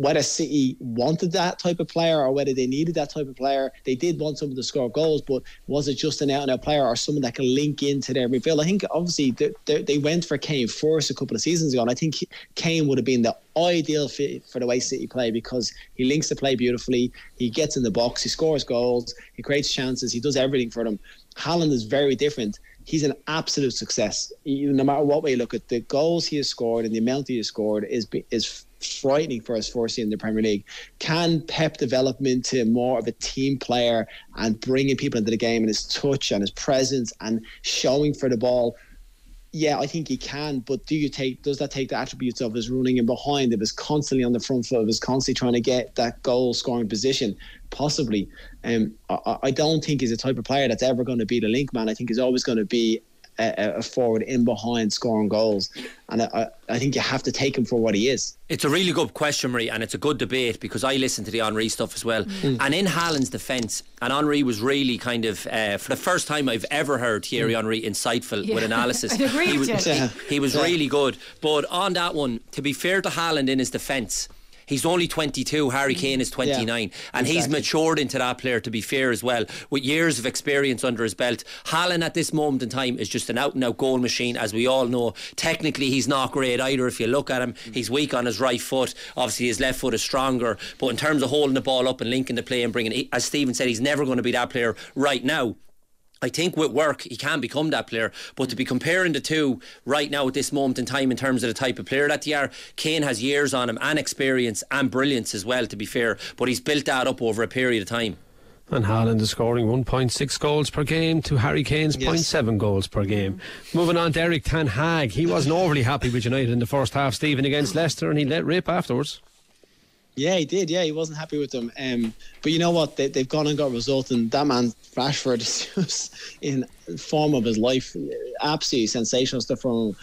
whether City wanted that type of player or whether they needed that type of player, they did want someone to score goals, but was it just an out and out player or someone that can link into their midfield? I think obviously they, they, went for Kane first a couple of seasons ago, and I think Kane would have been the ideal fit for the way City play because he links the play beautifully, he gets in the box, he scores goals, he creates chances, he does everything for them. Haaland is very different. He's an absolute success. No matter what way you look at the goals he has scored and the amount he has scored is is frightening first year in the Premier League. Can Pep develop into more of a team player and bringing people into the game and his touch and his presence and showing for the ball? Yeah, I think he can, but do you take does that take the attributes of his running in behind, of his constantly on the front foot, of his constantly trying to get that goal scoring position? Possibly. Um, I, I don't think he's a type of player that's ever going to be the link man. I think he's always going to be a, a forward in behind scoring goals, and I, I think you have to take him for what he is. It's a really good question, Marie, and it's a good debate because I listened to the Henry stuff as well. And in Haaland's defence, and Henry was really kind of, uh, for the first time I've ever heard Thierry Henry insightful with analysis. He was, you. he, he was Yeah. really good. But on that one, to be fair to Haaland in his defence, He's only 22. Harry mm. Kane is 29. and he's matured into that player, to be fair, as well, with years of experience under his belt. Haaland at this moment in time is just an out and out goal machine, as we all know. Technically, he's not great either. If you look at him, mm. he's weak on his right foot. Obviously, his left foot is stronger. But in terms of holding the ball up and linking the play and bringing, as Stephen said, he's never going to be that player right now. I think with work he can become that player, but to be comparing the two right now at this moment in time in terms of the type of player that they are, Kane has years on him and experience and brilliance as well. To be fair, but he's built that up over a period of time. And Haaland is scoring 1.6 goals per game to Harry Kane's Yes. 0.7 goals per game. Moving on to Erik Ten Hag. He wasn't overly happy with United in the first half, Stephen, against Leicester, and he let rip afterwards. Yeah, he did. Yeah, he wasn't happy with them. Um, but you know what? They, they've gone and got a result, and that man Rashford is just in form of his life. Absolutely sensational stuff from him.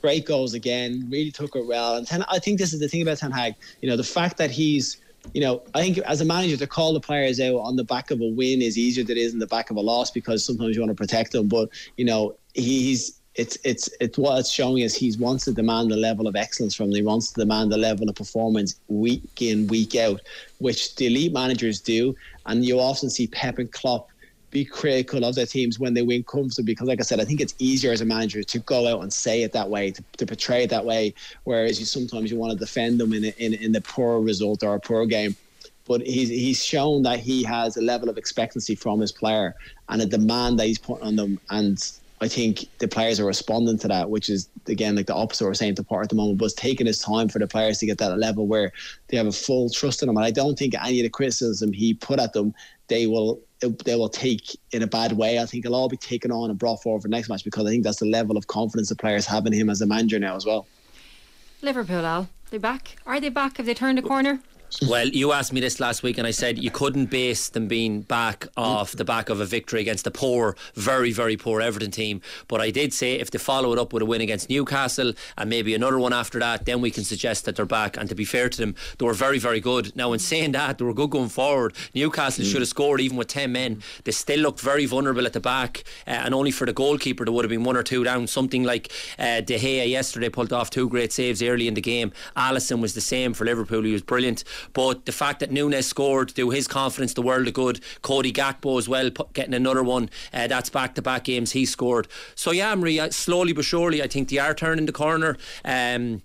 Great goals again. Really took it well. And Ten, I think this is the thing about Ten Hag. You know, the fact that he's you know, I think as a manager to call the players out on the back of a win is easier than it is in the back of a loss because sometimes you want to protect them. But you know, he's it's it's it's what it's showing is he wants to demand a level of excellence from them. He wants to demand a level of performance week in week out, which the elite managers do. And you often see Pep and Klopp be critical of their teams when they win comfortably because like I said I think it's easier as a manager to go out and say it that way to, to portray it that way whereas you sometimes you want to defend them in a, in, in the poor result or a poor game but he's he's shown that he has a level of expectancy from his player and a demand that he's putting on them and I think the players are responding to that, which is again like the opposite we're saying to part at the moment, but it's taking his time for the players to get that level where they have a full trust in him. And I don't think any of the criticism he put at them, they will they will take in a bad way. I think it'll all be taken on and brought forward for next match because I think that's the level of confidence the players have in him as a manager now as well. Liverpool, Al, they back? Are they back? Have they turned a corner? Well, you asked me this last week, and I said you couldn't base them being back off the back of a victory against a poor, very, very poor Everton team. But I did say if they follow it up with a win against Newcastle and maybe another one after that, then we can suggest that they're back. And to be fair to them, they were very, very good. Now, in saying that, they were good going forward. Newcastle should have scored even with 10 men. They still looked very vulnerable at the back, uh, and only for the goalkeeper, there would have been one or two down. Something like uh, De Gea yesterday pulled off two great saves early in the game. Alisson was the same for Liverpool, he was brilliant. But the fact that Núñez scored through his confidence, the world of good. Cody Gakpo as well, getting another one. Uh, that's back to back games he scored. So, yeah, Marie, slowly but surely, I think they are turning the corner. Um,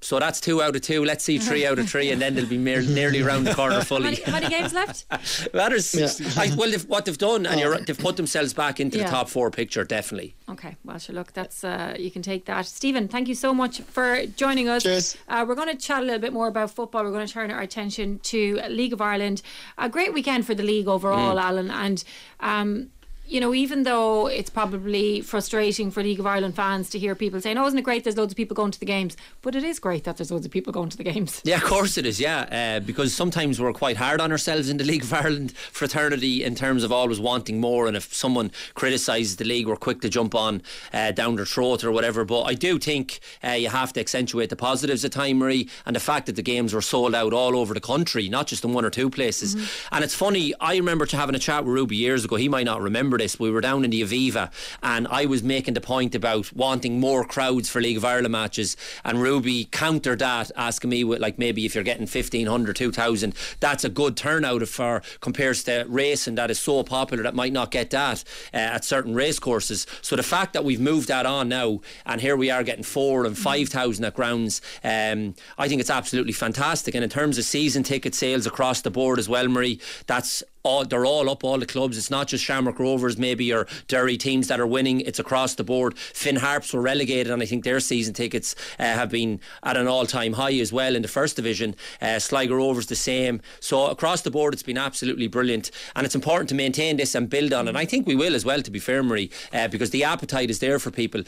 so that's two out of two. Let's see three out of three, and then they'll be mere, nearly round the corner How fully. many, how many games left? Matters. I, well, they've, what they've done, and you're, they've put themselves back into Yeah. the top four picture, definitely. Okay, well, sure. Look, that's uh, you can take that. Stephen, thank you so much for joining us. Cheers. Uh, we're going to chat a little bit more about football. We're going to turn our attention to League of Ireland. A great weekend for the league overall, Mm. Alan, and. Um, you know, even though it's probably frustrating for League of Ireland fans to hear people saying, "Oh, isn't it great? There's loads of people going to the games," but it is great that there's loads of people going to the games. Yeah, of course it is. Yeah, uh, because sometimes we're quite hard on ourselves in the League of Ireland fraternity in terms of always wanting more. And if someone criticises the league, we're quick to jump on uh, down their throat or whatever. But I do think uh, you have to accentuate the positives at time, Marie, and the fact that the games were sold out all over the country, not just in one or two places. And it's funny. I remember to having a chat with Ruby years ago. He might not remember this. We were down in the Aviva, and I was making the point about wanting more crowds for League of Ireland matches, and Ruby countered that, asking me like maybe if you're getting 1500, 2000, that's a good turnout for compares to racing that is so popular that might not get that uh, at certain race courses. So the fact that we've moved that on now, and here we are getting four and five thousand at grounds, um, I think it's absolutely fantastic. And in terms of season ticket sales across the board as well, Marie, that's all, they're all up, all the clubs. It's not just Shamrock Rovers, maybe, or Derry teams that are winning. It's across the board. Finn Harps were relegated, and I think their season tickets uh, have been at an all time high as well in the first division. Uh, Sligo Rovers the same. So across the board, it's been absolutely brilliant. And it's important to maintain this and build on it. And I think we will as well, to be fair, Marie, uh, because the appetite is there for people.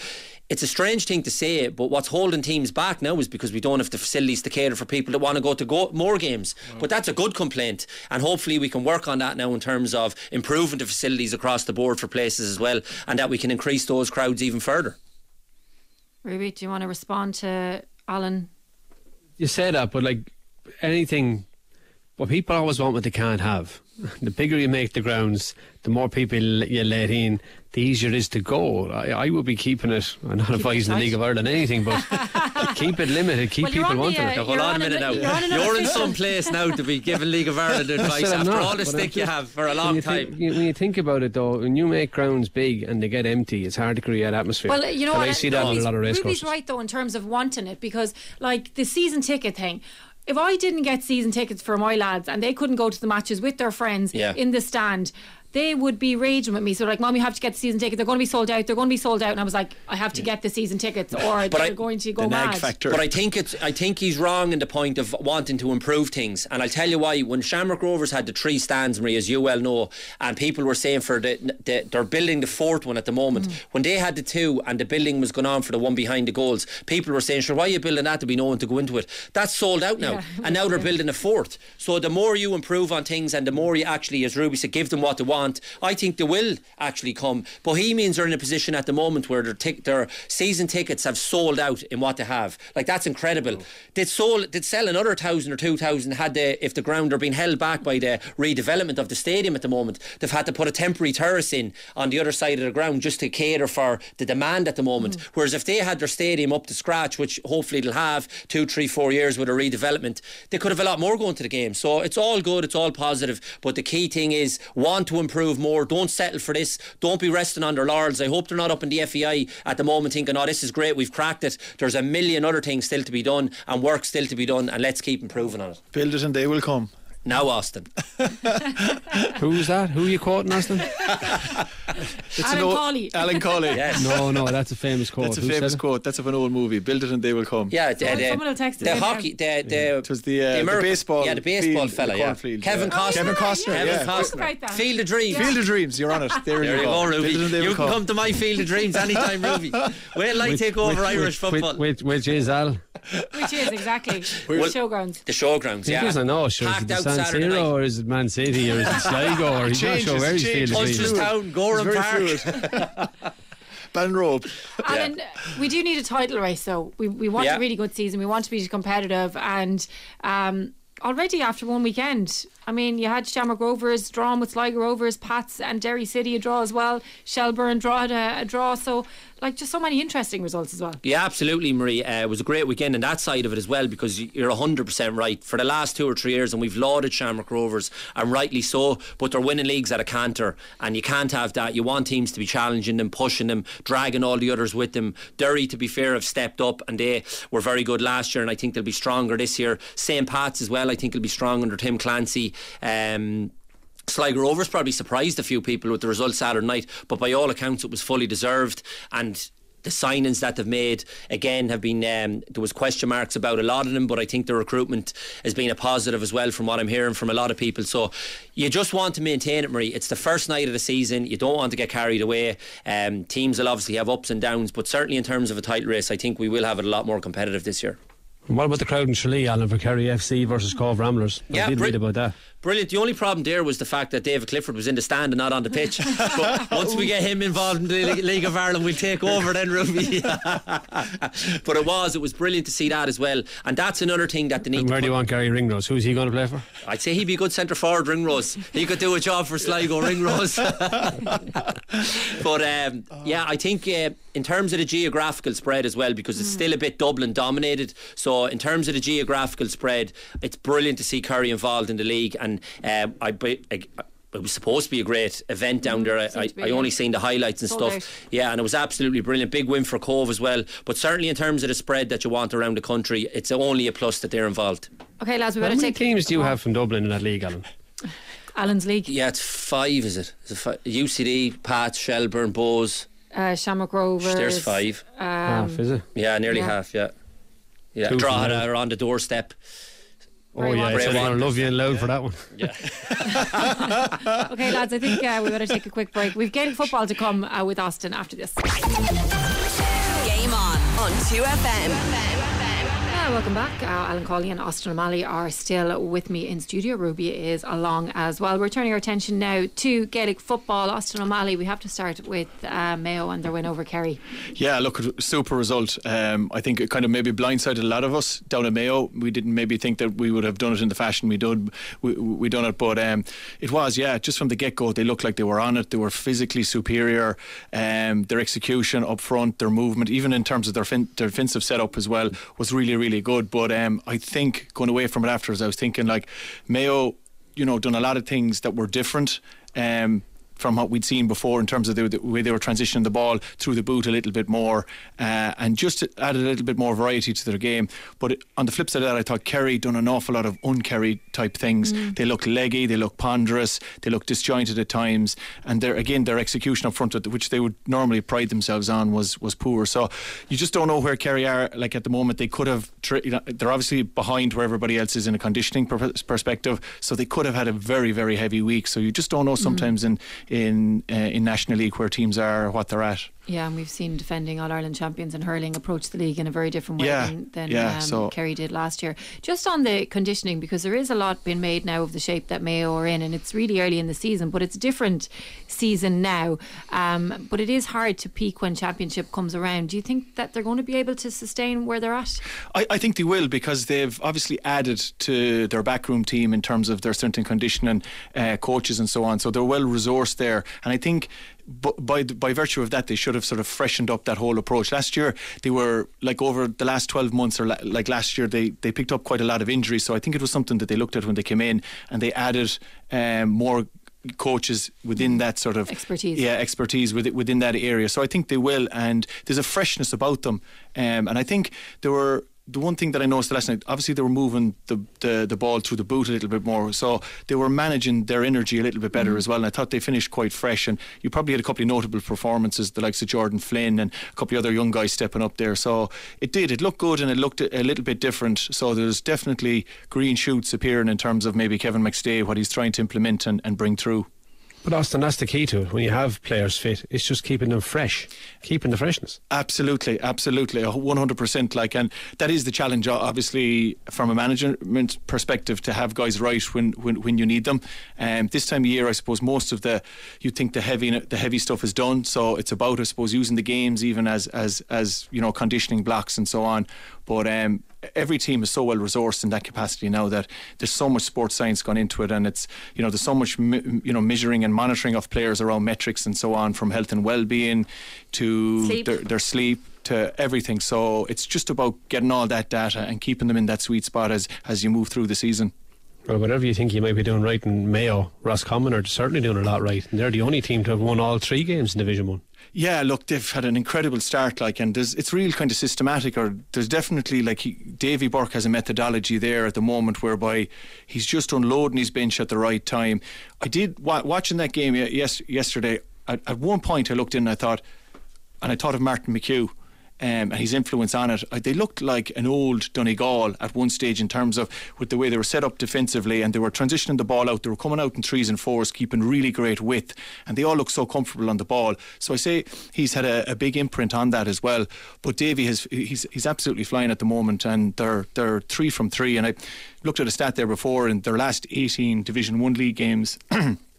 It's a strange thing to say, but what's holding teams back now is because we don't have the facilities to cater for people that want to go to go more games. But that's a good complaint, and hopefully we can work on that now in terms of improving the facilities across the board for places as well, and that we can increase those crowds even further. Ruby, do you want to respond to Alan? You say that, but like anything, what people always want, what they can't have. The bigger you make the grounds, the more people you let in, the easier it is to go. I, I would be keeping it. I'm not advising the League of Ireland anything, but keep it limited. Keep Well, people on the, wanting uh, it. Hold You're on, on a a minute now. you're on another You're in some place now to be giving League of Ireland advice after not, all the but I'm stick you have for a long you time. Think, you- when you think about it, though, when you make grounds big and they get empty, it's hard to create atmosphere. Well, you know and what? I see that on a lot of race Ruby's courses. right though in terms of wanting it because, like the season ticket thing. If I didn't get season tickets for my lads and they couldn't go to the matches with their friends Yeah. in the stand, they would be raging with me. So like, mom, you have to get the season tickets. They're going to be sold out. They're going to be sold out. And I was like, I have to get the season tickets, or But they're I- going to go mad. But I think it's I think he's wrong in the point of wanting to improve things. And I'll tell you why. When Shamrock Rovers had the three stands, Marie, as you well know, and people were saying for the, the they're building the fourth one at the moment. Mm. When they had the two and the building was going on for the one behind the goals, people were saying, "Sure, why are you building that? To be no one to go into it." That's sold out now, Yeah. and now they're building a fourth. So the more you improve on things, and the more you actually, as Ruby said, give them what they want, I think they will actually come. Bohemians are in a position at the moment where their tic- their season tickets have sold out in what they have. Like that's incredible. Mm. They'd sold, they'd sell another thousand or two thousand had they if the ground are being held back by the redevelopment of the stadium at the moment. They've had to put a temporary terrace in on the other side of the ground just to cater for the demand at the moment. Mm. Whereas if they had their stadium up to scratch, which hopefully they'll have two, three, four years with a redevelopment, they could have a lot more going to the game. So it's all good, it's all positive. But the key thing is want to improve more. Don't settle for this. Don't be resting on their laurels. I hope they're not up in the FAI at the moment thinking, oh, this is great, we've cracked it. There's a million other things still to be done and work still to be done, and let's keep improving on it. Build it and they will come. Now, Austin. Who's that? Who are you quoting, Austin? It's Alan an old- Cawley. Alan Cawley. Yes. No, no, that's a famous quote. That's a Who said famous it? quote. That's of an old movie. Build it and they will come. Yeah, the, the, someone will text it the hockey, the, the, It was the, uh, the Ameri- baseball. yeah, the baseball field, fella, yeah. cornfield, Kevin yeah. Costner. Kevin Costner. Kevin yeah. Costner. about that. Field of Dreams. Field of Dreams. You're on it. There, There you you go, Ruby. And they You will can come. come to my Field of Dreams anytime, Ruby. Wait till I take over Irish football. Which, which is Al? Which is exactly the showgrounds. The showgrounds, He yeah. doesn't know. Sure, is it Packed out San Saturday Siro night. or is it Man City or is it Sligo or he's not sure where he's changes. feeling. It's Punchestown, Gowran It's Park. very fluid. Ballinrobe. Alan, we do need a title race, though. We, we want Yeah. a really good season. We want to be competitive. And um, already after one weekend, I mean, you had Shamrock Rovers drawn with Sligo Rovers, Pats and Derry City a draw as well. Shelburne draw a, a draw. So, like, just so many interesting results as well. Yeah, absolutely, Marie. Uh, it was a great weekend on that side of it as well because you're 100% right. For the last two or three years, and we've lauded Shamrock Rovers, and rightly so, but they're winning leagues at a canter, and you can't have that. You want teams to be challenging them, pushing them, dragging all the others with them. Derry, to be fair, have stepped up, and they were very good last year, and I think they'll be stronger this year. St. Pat's as well, I think will be strong under Tim Clancy. Um, Sligo Rovers probably surprised a few people with the result Saturday night, but by all accounts, it was fully deserved. And the signings that they've made again have been um, there was question marks about a lot of them, but I think the recruitment has been a positive as well from what I'm hearing from a lot of people. So you just want to maintain it, Marie. It's the first night of the season. You don't want to get carried away. Um, teams will obviously have ups and downs, but certainly in terms of a tight race, I think we will have it a lot more competitive this year. What about the crowd in Tralee, Alan, for Kerry FC versus Cobh Ramblers? Yeah, I did read about that. Brilliant. The only problem there was the fact that David Clifford was in the stand and not on the pitch. but once we get him involved in the League of Ireland, we'll take over then, Ruby. but it was, it was brilliant to see that as well. And that's another thing that they need And to where do you want Garry Ringrose? Who's he going to play for? I'd say he'd be a good centre forward, Ringrose. He could do a job for Sligo, Ringrose. but um, yeah, I think uh, in terms of the geographical spread as well, because it's still a bit Dublin dominated. So in terms of the geographical spread, it's brilliant to see Kerry involved in the league, and um, I. I it was supposed to be a great event down there. I, seemed I, I only seen the highlights and stuff. out. Yeah, and it was absolutely brilliant. Big win for Cobh as well. But certainly in terms of the spread that you want around the country, it's only a plus that they're involved. Okay, lads, we better How many take teams do you have from Dublin in that league, Alan? Alan's League. Yeah, it's five, is it? Is it fi- UCD, Pat, Shelburne, Bohs. Uh, Shamrock Rovers. There's five. Um, Half, is it? Yeah, nearly yeah. half. Yeah, yeah. Two from Drogheda are on the doorstep. Oh, yeah, much. it's Ray going love you and loud for that one. Yeah. Okay, lads, I think uh, we better take a quick break. We've Gaelic football to come uh, with Austin after this. Game on on 2FM. Welcome back. Uh, Alan Cawley and Austin O'Malley are still with me in studio. Ruby is along as well. We're turning our attention now to Gaelic football. Austin O'Malley, we have to start with uh, Mayo and their win over Kerry. Yeah, look, super result. Um, I think it kind of maybe blindsided a lot of us down at Mayo. We didn't maybe think that we would have done it in the fashion we did. We, we done it, but um, it was yeah. Just from the get go, they looked like they were on it. They were physically superior. Um, their execution up front, their movement, even in terms of their, fin- their defensive setup as well, was really really good. But um, I think going away from it afterwards, I was thinking like Mayo, you know, done a lot of things that were different. Um, from what we'd seen before in terms of the, the way they were transitioning the ball through the boot a little bit more, uh, and just added a little bit more variety to their game. But it, on the flip side of that, I thought Kerry done an awful lot of un-Kerry type things. Mm. They look leggy, they look ponderous, they look disjointed at times, and their again their execution up front, which they would normally pride themselves on, was was poor. So you just don't know where Kerry are. Like at the moment, they could have. Tri- you know, they're obviously behind where everybody else is in a conditioning per- perspective, so they could have had a very very heavy week. So you just don't know sometimes in in uh, in National League where teams are what they're at. Yeah, and we've seen defending All Ireland champions and hurling approach the league in a very different way Yeah, than, than yeah, um, so- Kerry did last year. Just on the conditioning, because there is a lot being made now of the shape that Mayo are in, and it's really early in the season, but it's a different season now. Um, but it is hard to peak when championship comes around. Do you think that they're going to be able to sustain where they're at? I, I think they will because they've obviously added to their backroom team in terms of their strength and conditioning uh, coaches and so on. So they're well resourced there, and I think. By by virtue of that, they should have sort of freshened up that whole approach. Last year, they were like over the last twelve months, or la- like last year, they they picked up quite a lot of injuries. So I think it was something that they looked at when they came in, and they added um, more coaches within that sort of Expertise. Yeah, expertise within, within that area. So I think they will, and there's a freshness about them. Um, and I think there were the one thing that I noticed last night. Obviously, they were moving the, the the ball through the boot a little bit more, so they were managing their energy a little bit better mm. as well. And I thought they finished quite fresh. And you probably had a couple of notable performances, the likes of Jordan Flynn and a couple of other young guys stepping up there. So it did. It looked good and it looked a, a little bit different. So there's definitely green shoots appearing in terms of maybe Kevin McStay, what he's trying to implement and, and bring through. But Austin, that's the key to it. When you have players fit, it's just keeping them fresh, keeping the freshness. Absolutely, absolutely, one hundred percent. Like, and that is the challenge, obviously, from a management perspective, to have guys right when when, when you need them. Um, this time of year, I suppose most of the you think the heavy the heavy stuff is done, so it's about, I suppose, using the games even as as as you know conditioning blocks and so on. But um, every team is so well resourced in that capacity now that there's so much sports science gone into it, and it's you know there's so much mi- you know measuring and monitoring of players around metrics and so on, from health and well-being to Sleep. their, their sleep to everything. So it's just about getting all that data and keeping them in that sweet spot as as you move through the season. Well, whatever you think you might be doing right in Mayo, Roscommon are certainly doing a lot right. And they're the only team to have won all three games in Division 1. Yeah, look, they've had an incredible start, like, and it's real kind of systematic, or there's definitely like he, Davy Burke has a methodology there at the moment whereby he's just unloading his bench at the right time. I did wa- watching that game yes yesterday. At, at one point, I looked in and I thought, and I thought of Martin McHugh. Um, and his influence on it, uh, they looked like an old Donegal at one stage in terms of with the way they were set up defensively, and they were transitioning the ball out. They were coming out in threes and fours, keeping really great width, and they all look so comfortable on the ball. So I say he's had a, a big imprint on that as well. But Davy has he's he's absolutely flying at the moment, and they're they're three from three. And I looked at a stat there before in their last 18 Division One league games.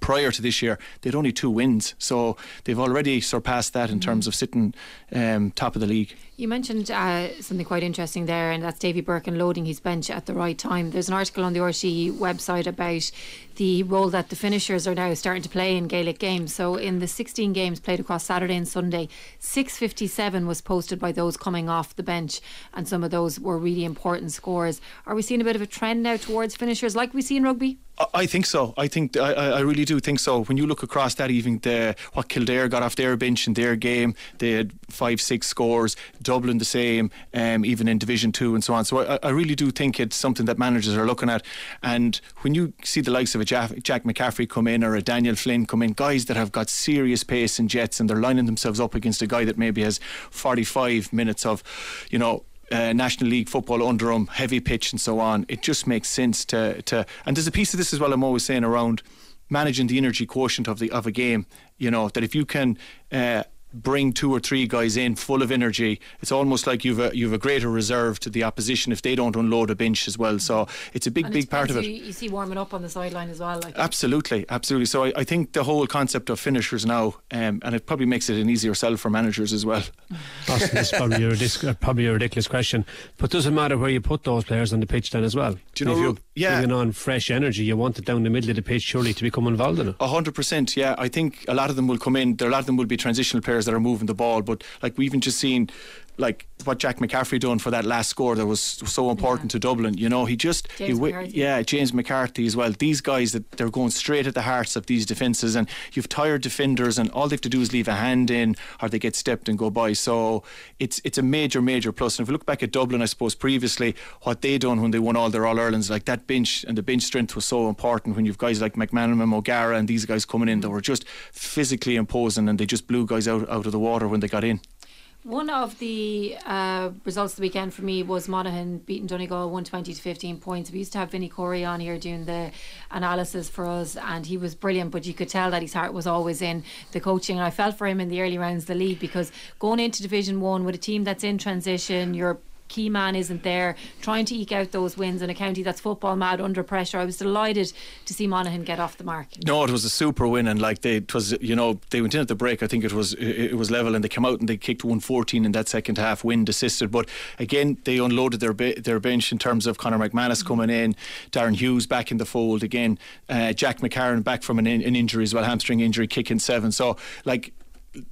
prior to this year, they'd only two wins. So they've already surpassed that in terms of sitting um, top of the league. You mentioned uh, something quite interesting there, and that's Davy Burke loading his bench at the right time. There's an article on the RTÉ website about the role that the finishers are now starting to play in Gaelic games. So, in the 16 games played across Saturday and Sunday, 657 was posted by those coming off the bench, and some of those were really important scores. Are we seeing a bit of a trend now towards finishers like we see in rugby? I- think so. I think I, I really do think so. When you look across that, even the what Kildare got off their bench in their game, they had five, six scores. Dublin the same, um, even in Division Two and so on. So I, I really do think it's something that managers are looking at. And when you see the likes of a Jack, Jack McCaffrey come in or a Daniel Flynn come in, guys that have got serious pace and jets, and they're lining themselves up against a guy that maybe has 45 minutes of, you know uh, National League football under him, heavy pitch and so on. It just makes sense to to. And there's a piece of this as well. I'm always saying around managing the energy quotient of the of a game. You know that if you can. Uh, Bring two or three guys in full of energy. It's almost like you've a you've a greater reserve to the opposition if they don't unload a bench as well. So it's a big And big part of it. You, you see warming up on the sideline as well. Like Absolutely, absolutely. So I, I think the whole concept of finishers now, um, and it probably makes it an easier sell for managers as well. Austin, this is probably a, ridic- uh, probably a ridiculous question, but does it matter where you put those players on the pitch then as well? Do you know, if you're Ru- yeah. bringing on fresh energy, you want it down the middle of the pitch surely to become involved in it. A hundred percent, yeah. I think a lot of them will come in. There, a lot of them will be transitional players that are moving the ball. But like we've even just seen, like what Jack McCaffrey done for that last score that was so important to Dublin. You know, he just James he, McCarthy. yeah, James McCarthy as well. These guys that they're going straight at the hearts of these defences, and you've tired defenders, and all they have to do is leave a hand in, or they get stepped and go by. So it's it's a major major plus. And if we look back at Dublin, I suppose previously what they done when they won all their All Irelands, like that bench and the bench strength was so important when you've guys like McManamon, and O'Gara, and these guys coming in that mm. were just physically imposing, and they just blew guys out out of the water when they got in. One of the uh, results of the weekend for me was Monaghan beating Donegal 120 to 15 points. We used to have Vinny Corey on here doing the analysis for us, and he was brilliant. But you could tell that his heart was always in the coaching. And I felt for him in the early rounds of the league because going into Division One with a team that's in transition, your key man isn't there, trying to eke out those wins in a county that's football mad under pressure. I was delighted to see Monaghan get off the mark. No, it was a super win, and like they, it was, you know, they went in at the break. I think it was, it was level, and they came out and they kicked 114 in that second half, wind assisted. But again, they unloaded their be- their bench in terms of Conor McManus coming in, Darren Hughes back in the fold again, uh, Jack McCarron back from an, in- an injury as well, hamstring injury, kicking seven. So like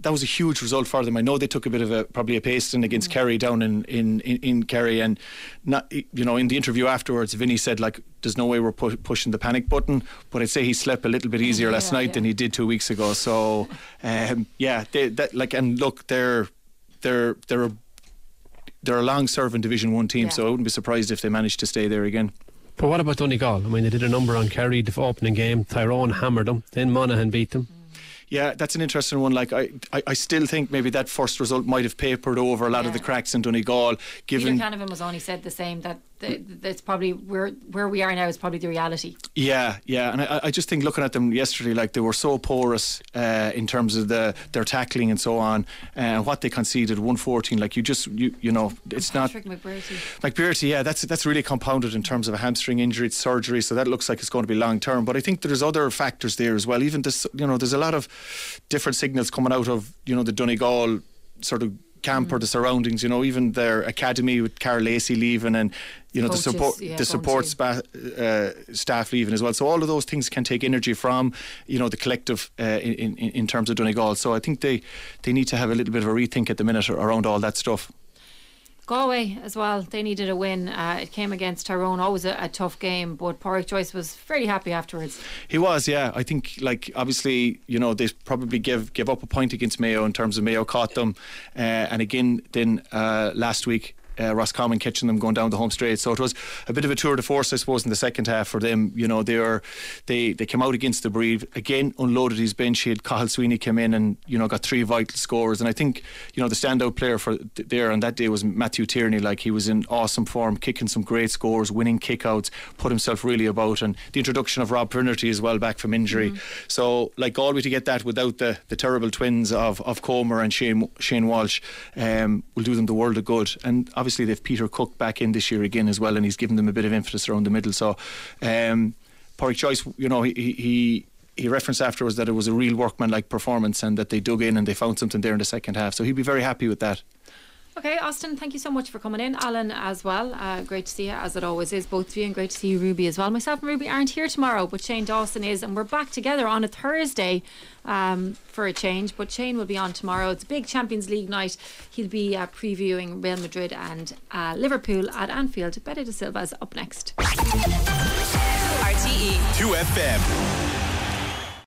that was a huge result for them. I know they took a bit of a probably a pasting against Kerry down in, in, in, in Kerry, and not you know in the interview afterwards, Vinny said like, "There's no way we're pu- pushing the panic button." But I'd say he slept a little bit easier last Yeah, night yeah. than he did two weeks ago. So um, yeah, they, that like and look, they're they're they're a, they're a long-serving Division One team, Yeah. so I wouldn't be surprised if they managed to stay there again. But what about Donegal? I mean, they did a number on Kerry the opening game. Tyrone hammered them. Then Monaghan beat them. Yeah, that's an interesting one. Like I, I, I still think maybe that first result might have papered over a lot of the cracks in Donegal, Peter given Canavan was only said the same that th- that's probably where where we are now is probably the reality. Yeah, yeah, and I, I just think looking at them yesterday, like they were so porous uh, in terms of the their tackling and so on, and what they conceded, one fourteen. Like you just you you know, it's not Patrick McBrearty. like yeah, that's that's really compounded in terms of a hamstring injury, it's surgery, so that looks like it's going to be long term. But I think there's other factors there as well. Even this, you know, there's a lot of different signals coming out of you know the Donegal sort of camp or the surroundings. You know, even their academy with Karl Lacey leaving and you know Coaches, the support yeah, the support spa, uh, staff leaving as well. So all of those things can take energy from you know the collective uh, in, in in terms of Donegal. So I think they they need to have a little bit of a rethink at the minute around all that stuff. Galway as well. They needed a win. Uh, it came against Tyrone. Always a, a tough game, but Pádraic Joyce was fairly happy afterwards. He was, yeah. I think, like, obviously, you know, they probably give give up a point against Mayo in terms of Mayo caught them, uh, and again, then uh, last week. Uh, Roscommon catching them going down the home straight, so it was a bit of a tour de force, I suppose, in the second half for them. You know, they were they they came out against the breed again, unloaded his bench. He had Cathal Sweeney come in and you know got three vital scores, and I think you know the standout player for th- there on that day was Matthew Tierney. Like he was in awesome form, kicking some great scores, winning kickouts, put himself really about, and the introduction of Rob Finnerty as well back from injury. So like Galway to get that without the, the terrible twins of of Comer and Shane Shane Walsh um, will do them the world of good. And obviously they've Peter Cooke back in this year again as well, and he's given them a bit of impetus around the middle. So um, Pádraic Joyce, you know, he. he he referenced afterwards that it was a real workman-like performance and that they dug in and they found something there in the second half. So he'd be very happy with that. Okay, Austin, thank you so much for coming in. Alan as well. Uh, great to see you, as it always is, both of you, and great to see you, Ruby, as well. Myself and Ruby aren't here tomorrow, but Shane Dawson is, and we're back together on a Thursday um, for a change. But Shane will be on tomorrow. It's a big Champions League night. He'll be uh, previewing Real Madrid and uh, Liverpool at Anfield. Betty de Silva is up next. RTE. 2FM.